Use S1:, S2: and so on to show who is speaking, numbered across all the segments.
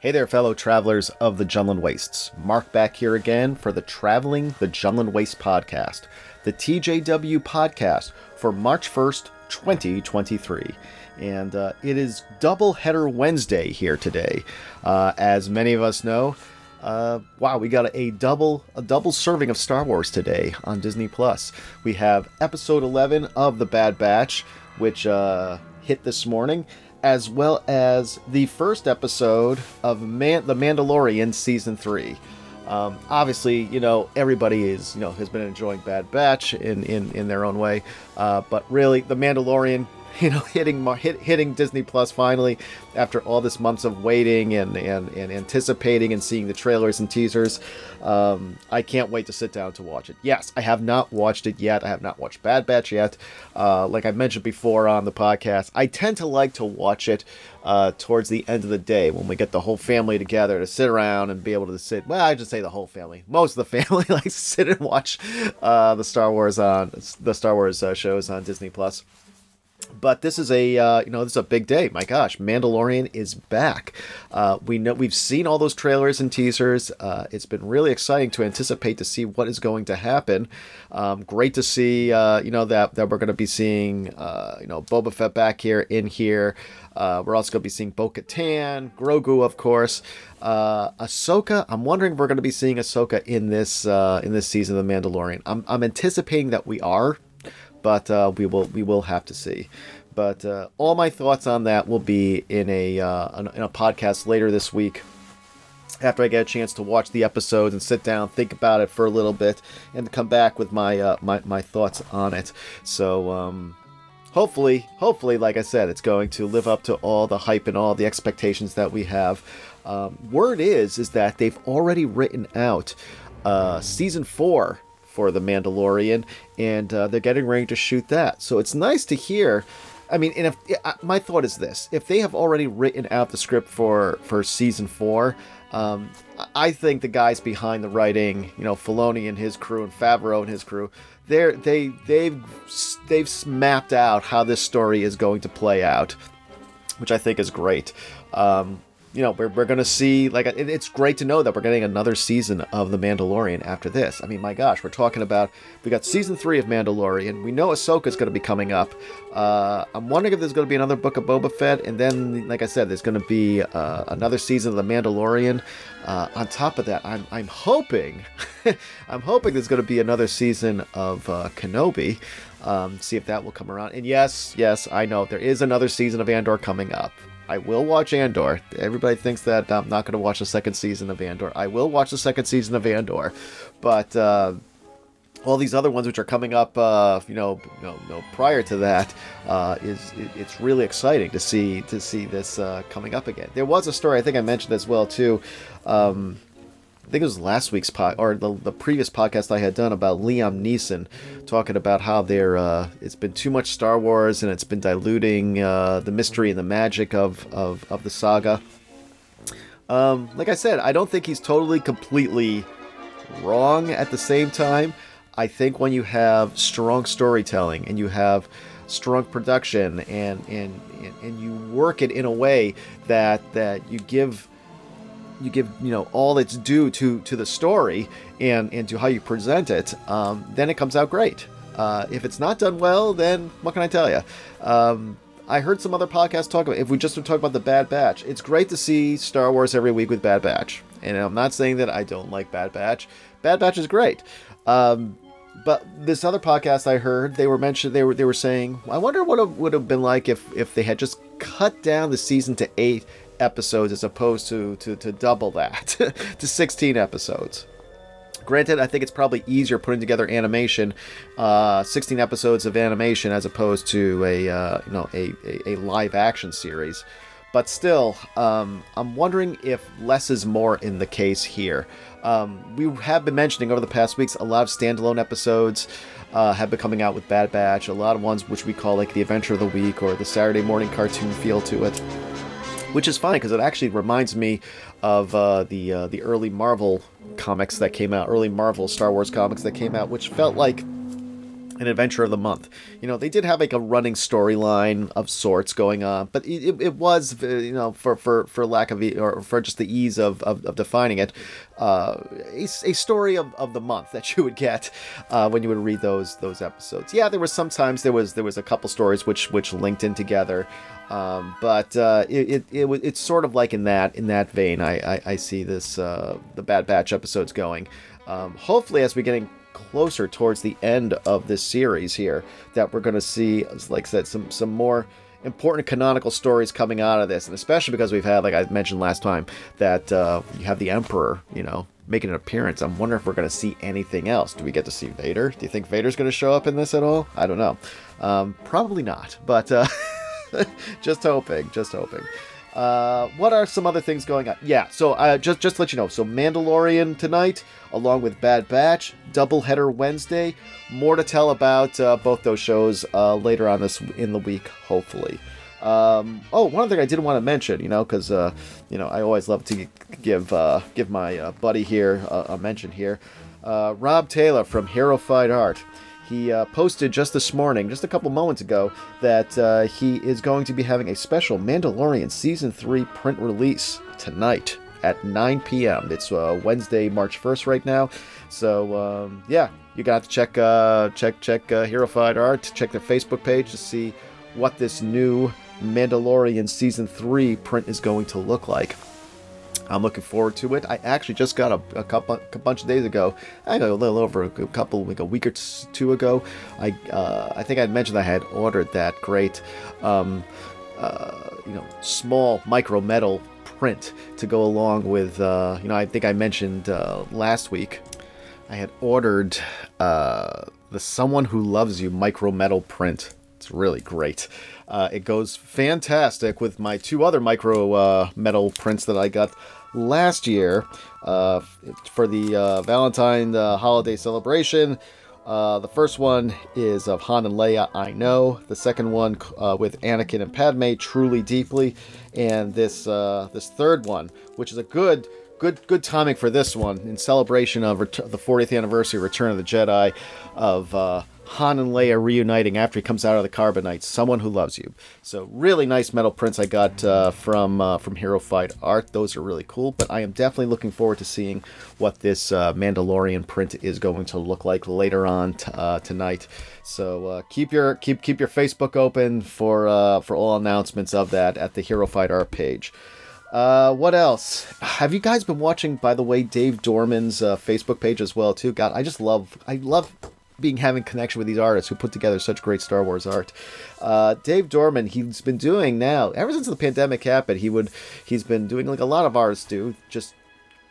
S1: Hey there, fellow travelers of the Jundland Wastes. Mark back here again for the Traveling the Jundland Waste podcast, the TJW podcast for March 1st, 2023. And uh, it is Double Header Wednesday here today. Uh, as many of us know, uh, wow, we got a double a double serving of Star Wars today on Disney Plus. We have Episode 11 of The Bad Batch, which uh, hit this morning, as well as the first episode of Man- The Mandalorian season three. Um, obviously, you know everybody is you know has been enjoying Bad Batch in in, in their own way, uh, but really, The Mandalorian you know, hitting hit, hitting Disney Plus finally after all this months of waiting and, and, and anticipating and seeing the trailers and teasers. Um, I can't wait to sit down to watch it. Yes, I have not watched it yet. I have not watched Bad Batch yet. Uh, like I mentioned before on the podcast, I tend to like to watch it uh, towards the end of the day when we get the whole family together to sit around and be able to sit. Well, I just say the whole family. Most of the family likes to sit and watch uh, the Star Wars on the Star Wars uh, shows on Disney Plus but this is a uh, you know this is a big day. My gosh, Mandalorian is back. Uh, we know we've seen all those trailers and teasers. Uh, it's been really exciting to anticipate to see what is going to happen. Um, great to see uh, you know that that we're going to be seeing uh, you know Boba Fett back here in here. Uh, we're also going to be seeing Bo Katan, Grogu, of course. Uh, Ahsoka. I'm wondering if we're going to be seeing Ahsoka in this in this season of The Mandalorian. I'm, I'm anticipating that we are but uh, we will we will have to see. But uh, all my thoughts on that will be in a uh, in a podcast later this week. After I get a chance to watch the episodes and sit down, think about it for a little bit, and come back with my uh, my, my thoughts on it. So um, hopefully, hopefully, like I said, it's going to live up to all the hype and all the expectations that we have. Um, word is is that they've already written out uh, season four for The Mandalorian, and uh, they're getting ready to shoot that. So it's nice to hear. I mean, and if my thought is this: if they have already written out the script for for season four, um, I think the guys behind the writing, you know, Filoni and his crew, and Favreau and his crew, they're they they've they've mapped out how this story is going to play out, which I think is great. Um, you know, we're, we're going to see, like, it, it's great to know that we're getting another season of The Mandalorian after this. I mean, my gosh, we're talking about, we got season three of Mandalorian. We know Ahsoka is going to be coming up. Uh, I'm wondering if there's going to be another book of Boba Fett. And then, like I said, there's going to be uh, another season of The Mandalorian. Uh, on top of that, I'm, I'm hoping, I'm hoping there's going to be another season of uh, Kenobi. Um, see if that will come around. And yes, yes, I know there is another season of Andor coming up. I will watch Andor. Everybody thinks that I'm not going to watch the second season of Andor. I will watch the second season of Andor, but uh, all these other ones which are coming up, uh, you, know, you know, prior to that, uh, is it, it's really exciting to see to see this uh, coming up again. There was a story I think I mentioned as well too. Um, I think it was last week's pod or the, the previous podcast I had done about Liam Neeson talking about how there uh, it's been too much Star Wars and it's been diluting uh, the mystery and the magic of, of, of the saga. Um, like I said, I don't think he's totally completely wrong at the same time. I think when you have strong storytelling and you have strong production and, and, and, and you work it in a way that, that you give you give you know all its due to to the story and and to how you present it, um, then it comes out great. Uh, if it's not done well, then what can I tell you? Um, I heard some other podcasts talk about if we just talk about the Bad Batch. It's great to see Star Wars every week with Bad Batch, and I'm not saying that I don't like Bad Batch. Bad Batch is great. Um, but this other podcast I heard, they were mentioned. They were they were saying, I wonder what it would have been like if if they had just cut down the season to eight episodes as opposed to, to, to double that, to 16 episodes. Granted, I think it's probably easier putting together animation, uh, 16 episodes of animation as opposed to a uh, you know a, a, a, live action series. But still, um, I'm wondering if less is more in the case here. Um, we have been mentioning over the past weeks a lot of standalone episodes uh, have been coming out with Bad Batch, a lot of ones which we call like the Adventure of the Week or the Saturday morning cartoon feel to it which is fine because it actually reminds me of uh, the uh, the early Marvel comics that came out, early Marvel Star Wars comics that came out, which felt like an adventure of the month. You know, they did have like a running storyline of sorts going on, but it, it was, uh, you know, for, for, for lack of, or for just the ease of, of, of defining it, uh, a, a story of, of the month that you would get uh, when you would read those those episodes. Yeah, there was sometimes there was there was a couple stories which which linked in together, um, but uh, it, it, it it's sort of like in that in that vein. I I, I see this uh, the Bad Batch episodes going. Um, hopefully, as we're getting closer towards the end of this series here, that we're going to see, like I said, some some more important canonical stories coming out of this, and especially because we've had, like I mentioned last time, that uh, you have the Emperor, you know, making an appearance. I'm wondering if we're going to see anything else. Do we get to see Vader? Do you think Vader's going to show up in this at all? I don't know. Um, probably not, but uh, just hoping, just hoping. Uh, what are some other things going on? Yeah, so uh, just just let you know, so Mandalorian tonight, along with Bad Batch, doubleheader Wednesday. More to tell about uh, both those shows uh, later on this in the week, hopefully. Um, oh, one other thing I didn't want to mention, you know, because uh, you know I always love to give give my buddy here a mention here. Rob Taylor from Hero Fight Art. He uh, posted just this morning, just a couple moments ago, that uh, he is going to be having a special Mandalorian Season 3 print release tonight at 9 p.m. It's uh, Wednesday, March 1st right now. So, um, yeah, you got to check, uh, check, check uh, Hero Fight Art, check their Facebook page to see what this new Mandalorian Season 3 print is going to look like. I'm looking forward to it. I actually just got a, a couple a bunch of days ago. I know a little over a couple like a week or two ago. I uh, I think I mentioned I had ordered that great, um, uh, you know, small micro metal print to go along with. Uh, you know, I think I mentioned uh, last week. I had ordered uh, the "Someone Who Loves You" micro metal print. It's really great. Uh, it goes fantastic with my two other micro uh, metal prints that I got last year uh, for the uh, Valentine uh, holiday celebration. Uh, the first one is of Han and Leia, I Know. The second one uh, with Anakin and Padme, Truly Deeply. And this uh, this third one, which is a good good good timing for this one in celebration of ret- the 40th anniversary Return of the Jedi of Han and Leia reuniting after he comes out of the Carbonite. Someone who loves you. So really nice metal prints I got uh, from uh, from Hero Fight Art. Those are really cool. But I am definitely looking forward to seeing what this uh, Mandalorian print is going to look like later on t- uh, tonight. So uh, keep your keep keep your Facebook open for uh, for all announcements of that at the Hero Fight Art page. Uh, what else? Have you guys been watching, by the way, Dave Dorman's uh, Facebook page as well too? God, I just love, I love being having connection with these artists who put together such great Star Wars art. Uh, Dave Dorman, he's been doing now ever since the pandemic happened. He would he's been doing like a lot of artists do, just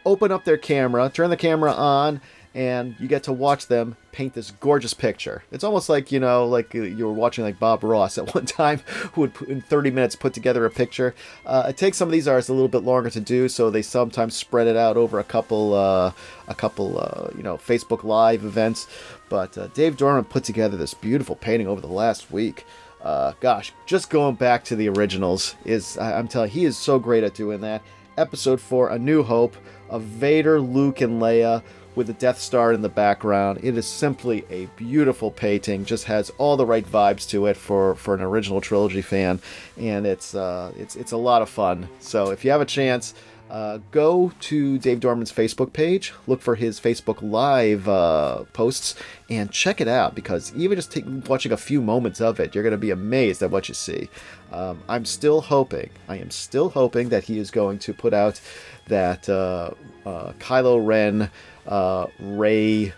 S1: open up their camera, turn the camera on, and you get to watch them paint this gorgeous picture. It's almost like you know, like you were watching like Bob Ross at one time, who would in 30 minutes put together a picture. Uh, it takes some of these artists a little bit longer to do, so they sometimes spread it out over a couple, uh, a couple, uh, you know, Facebook Live events. But uh, Dave Dorman put together this beautiful painting over the last week. Uh, gosh, just going back to the originals is, I'm telling you, he is so great at doing that. Episode 4, A New Hope, of Vader, Luke, and Leia with the Death Star in the background. It is simply a beautiful painting. Just has all the right vibes to it for, for an original trilogy fan, and it's uh, it's it's a lot of fun. So if you have a chance, uh, go to Dave Dorman's Facebook page, look for his Facebook Live uh, posts, and check it out because even just take, watching a few moments of it, you're going to be amazed at what you see. Um, I'm still hoping, I am still hoping that he is going to put out that uh, uh Kylo Ren uh, Rey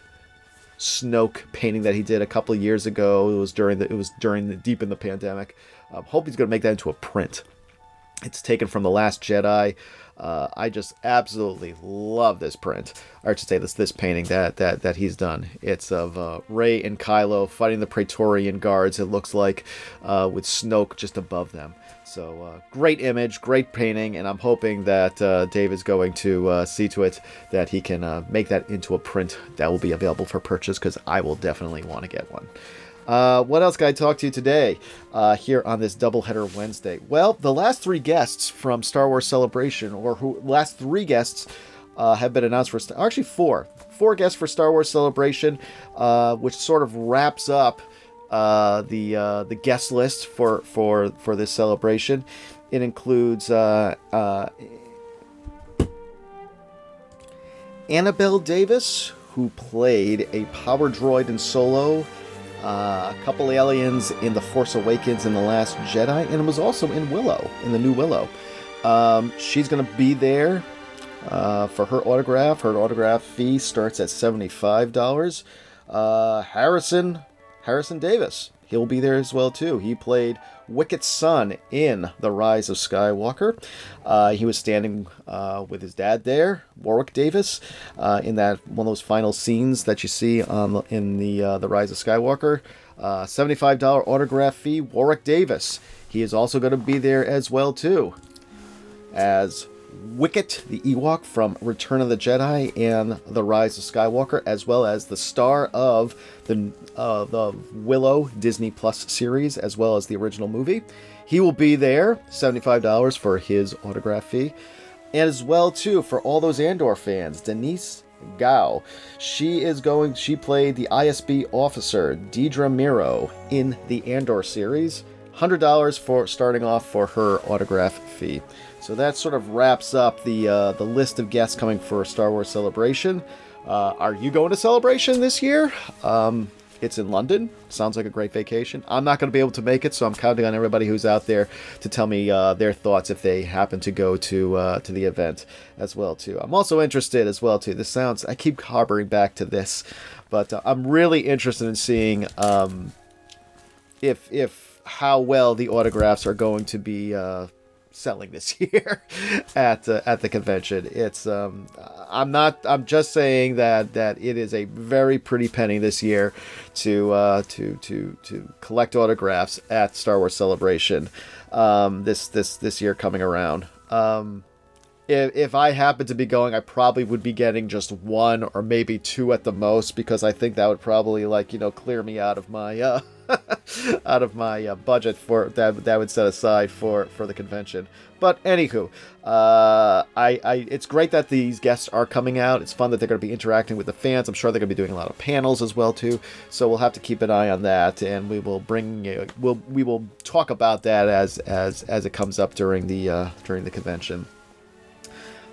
S1: Snoke painting that he did a couple of years ago. It was during the it was during the deep in the pandemic. Um, hope he's going to make that into a print. It's taken from the Last Jedi. Uh, I just absolutely love this print, or to say this this painting that that that he's done. It's of uh, Rey and Kylo fighting the Praetorian guards. It looks like uh, with Snoke just above them. So uh, great image, great painting, and I'm hoping that uh, Dave is going to uh, see to it that he can uh, make that into a print that will be available for purchase because I will definitely want to get one. Uh, what else can I talk to you today uh, here on this doubleheader Wednesday? Well, the last three guests from Star Wars Celebration, or who last three guests uh, have been announced for actually four four guests for Star Wars Celebration, uh, which sort of wraps up uh, the the guest list for for for this celebration. It includes Annabelle Davis, who played a power droid in Solo. Uh, a couple aliens in The Force Awakens and The Last Jedi, and it was also in Willow, in the new Willow. Um, she's going to be there uh, for her autograph. Her autograph fee starts at $75. Uh, Harrison Harrison Davis, he'll be there as well too. He played Wicket's son in The Rise of Skywalker. Uh, he was standing uh, with his dad there, Warwick Davis, uh, in that one of those final scenes that you see on in the uh, The Rise of Skywalker. Uh, $75 autograph fee, Warwick Davis. He is also going to be there as well too, as Wicket, the Ewok from Return of the Jedi and The Rise of Skywalker, as well as the star of the uh, the Willow Disney Plus series, as well as the original movie. He will be there, seventy-five dollars for his autograph fee, and as well too for all those Andor fans, Denise Gao. She is going. She played the ISB officer Dedra Meero in the Andor series. Hundred dollars for starting off for her autograph fee. So that sort of wraps up the uh, the list of guests coming for Star Wars Celebration. Uh, are you going to Celebration this year? Um, it's in London. Sounds like a great vacation. I'm not going to be able to make it, so I'm counting on everybody who's out there to tell me uh, their thoughts if they happen to go to uh, to the event as well too. I'm also interested as well too. This sounds. I keep harboring back to this, but uh, I'm really interested in seeing um, if if how well the autographs are going to be uh, selling this year at uh, at the convention. It's um, I'm not I'm just saying that that it is a very pretty penny this year to uh, to to to collect autographs at Star Wars Celebration um, this this this year coming around. Um, if, if I happen to be going, I probably would be getting just one or maybe two at the most because I think that would probably like you know clear me out of my uh, out of my uh, budget for that that would set aside for for the convention. But anywho, uh, I, I it's great that these guests are coming out. It's fun that they're going to be interacting with the fans. I'm sure they're going to be doing a lot of panels as well too. So we'll have to keep an eye on that, and we will bring uh, we'll we will talk about that as as as it comes up during the uh, during the convention.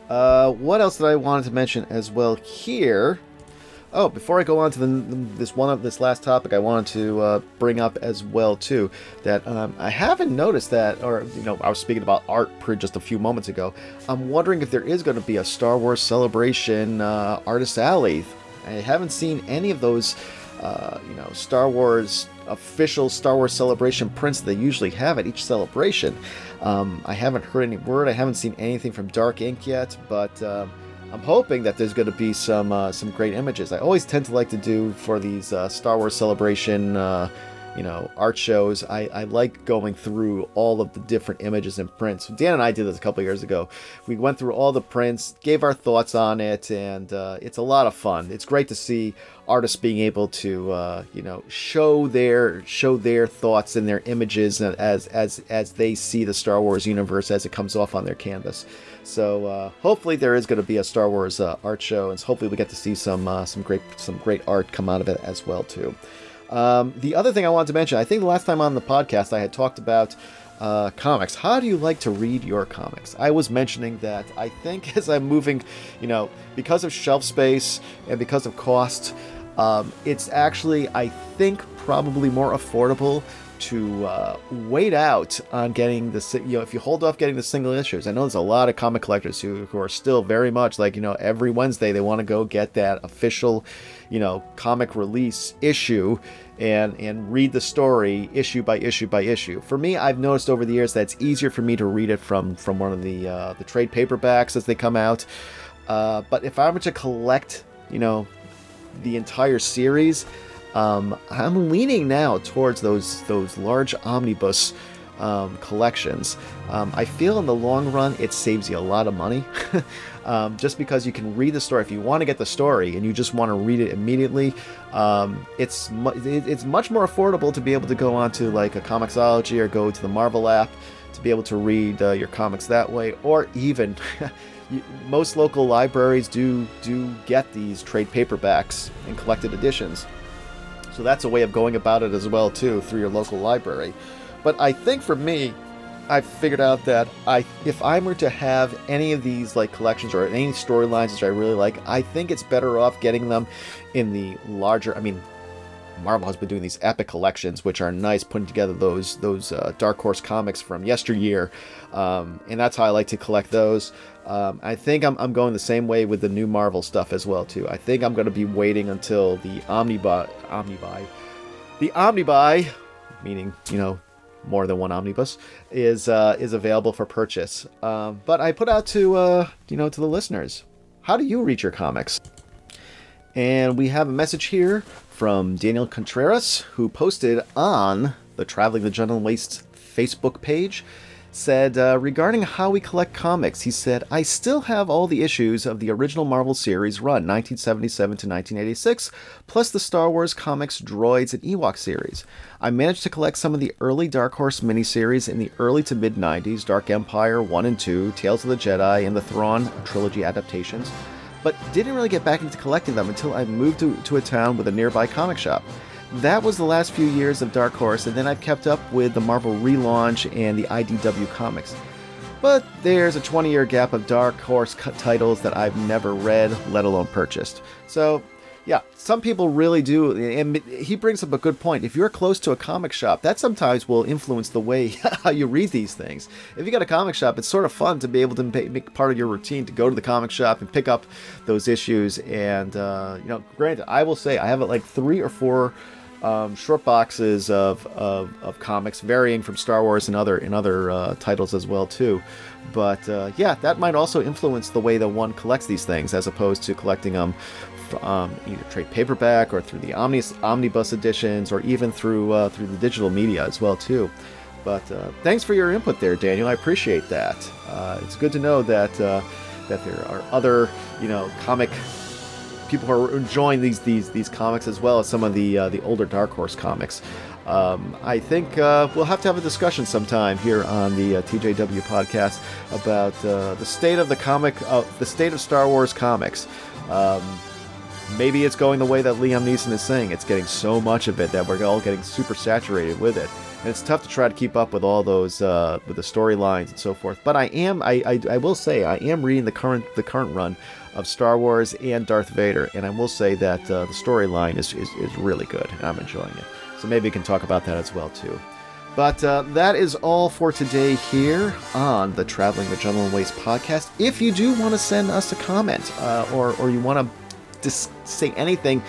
S1: Uh, what else did I wanted to mention as well here? Oh, before I go on to the, this one of this last topic, I wanted to uh, bring up as well too that um, I haven't noticed that, or you know, I was speaking about art just a few moments ago. I'm wondering if there is going to be a Star Wars Celebration uh, Artist Alley. I haven't seen any of those, uh, you know, Star Wars official Star Wars Celebration prints that they usually have at each celebration. Um, I haven't heard any word. I haven't seen anything from Dark Ink yet, but. Uh, I'm hoping that there's going to be some uh, some great images. I always tend to like to do for these uh, Star Wars Celebration, uh, you know, art shows. I, I like going through all of the different images and prints. Dan and I did this a couple years ago. We went through all the prints, gave our thoughts on it, and uh, it's a lot of fun. It's great to see artists being able to uh, you know show their show their thoughts and their images as as as they see the Star Wars universe as it comes off on their canvas. So uh, hopefully there is going to be a Star Wars uh, art show, and hopefully we get to see some uh, some great some great art come out of it as well too. Um, the other thing I wanted to mention, I think the last time on the podcast I had talked about uh, comics. How do you like to read your comics? I was mentioning that I think as I'm moving, you know, because of shelf space and because of cost, um, it's actually I think probably more affordable to uh, wait out on getting the you know if you hold off getting the single issues. I know there's a lot of comic collectors who, who are still very much like you know every Wednesday they want to go get that official you know comic release issue and and read the story issue by issue by issue. For me, I've noticed over the years that it's easier for me to read it from from one of the uh, the trade paperbacks as they come out. Uh, but if I were to collect, you know, the entire series, um, I'm leaning now towards those those large omnibus um, collections. Um, I feel in the long run it saves you a lot of money, um, just because you can read the story. If you want to get the story and you just want to read it immediately, um, it's mu- it's much more affordable to be able to go onto like a Comixology or go to the Marvel app to be able to read uh, your comics that way, or even most local libraries do do get these trade paperbacks and collected editions. So that's a way of going about it as well too through your local library. But I think for me, I figured out that I if I were to have any of these like collections or any storylines which I really like, I think it's better off getting them in the larger. I mean, Marvel has been doing these epic collections, which are nice, putting together those those uh, Dark Horse comics from yesteryear, um, and that's how I like to collect those. Um, I think I'm, I'm going the same way with the new Marvel stuff as well too. I think I'm going to be waiting until the Omnibuy, Omnibuy, the Omnibuy, meaning you know more than one omnibus is uh, is available for purchase. Um, but I put out to uh, you know to the listeners, how do you read your comics? And we have a message here from Daniel Contreras, who posted on the Traveling the Jundland Waste Facebook page said uh, regarding how we collect comics, he said, I still have all the issues of the original Marvel series run, 1977 to 1986, plus the Star Wars comics, droids, and Ewok series. I managed to collect some of the early Dark Horse miniseries in the early to mid 90s Dark Empire 1 and 2, Tales of the Jedi, and the Thrawn trilogy adaptations, but didn't really get back into collecting them until I moved to, to a town with a nearby comic shop that was the last few years of Dark Horse, and then I've kept up with the Marvel relaunch and the IDW comics. But there's a 20 year gap of Dark Horse titles that I've never read, let alone purchased. So, yeah, some people really do. And he brings up a good point. If you're close to a comic shop, that sometimes will influence the way how you read these things. If you got a comic shop, it's sort of fun to be able to make part of your routine to go to the comic shop and pick up those issues. And, uh, you know, granted, I will say I have like three or four um, short boxes of, of, of, comics, varying from Star Wars and other in other uh, titles as well too. But uh, yeah, that might also influence the way that one collects these things, as opposed to collecting them um, either trade paperback or through the omni- omnibus editions, or even through uh, through the digital media as well too. But uh, thanks for your input there, Daniel. I appreciate that. Uh, it's good to know that uh, that there are other you know comic people who are enjoying these these these comics as well as some of the uh, the older Dark Horse comics. Um, I think uh, we'll have to have a discussion sometime here on the uh, TJW podcast about uh, the state of the comic, uh, the state of Star Wars comics. Um, maybe it's going the way that Liam Neeson is saying. It's getting so much of it that we're all getting super saturated with it. And it's tough to try to keep up with all those uh, with the storylines and so forth. But I am, I, I, I will say, I am reading the current the current run of Star Wars and Darth Vader, and I will say that uh, the storyline is, is, is really good, and I'm enjoying it. So maybe we can talk about that as well too. But uh, that is all for today here on the Traveling the Jundland Waste podcast. If you do want to send us a comment uh, or, or you want to dis- say anything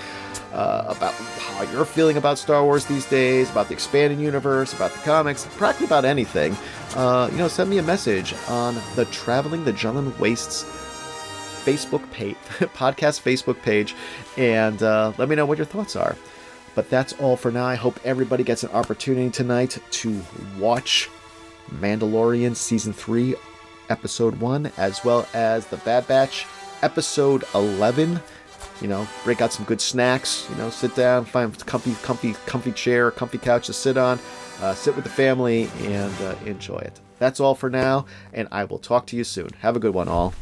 S1: uh, about how you're feeling about Star Wars these days, about the expanded universe, about the comics, practically about anything, uh, you know, send me a message on the Traveling the Jundland Wastes Facebook page, podcast Facebook page, and uh, let me know what your thoughts are. But that's all for now. I hope everybody gets an opportunity tonight to watch Mandalorian Season 3, Episode 1, as well as The Bad Batch, Episode 11. You know, break out some good snacks, you know, sit down, find a comfy, comfy, comfy chair, comfy couch to sit on, uh, sit with the family, and uh, enjoy it. That's all for now, and I will talk to you soon. Have a good one, all.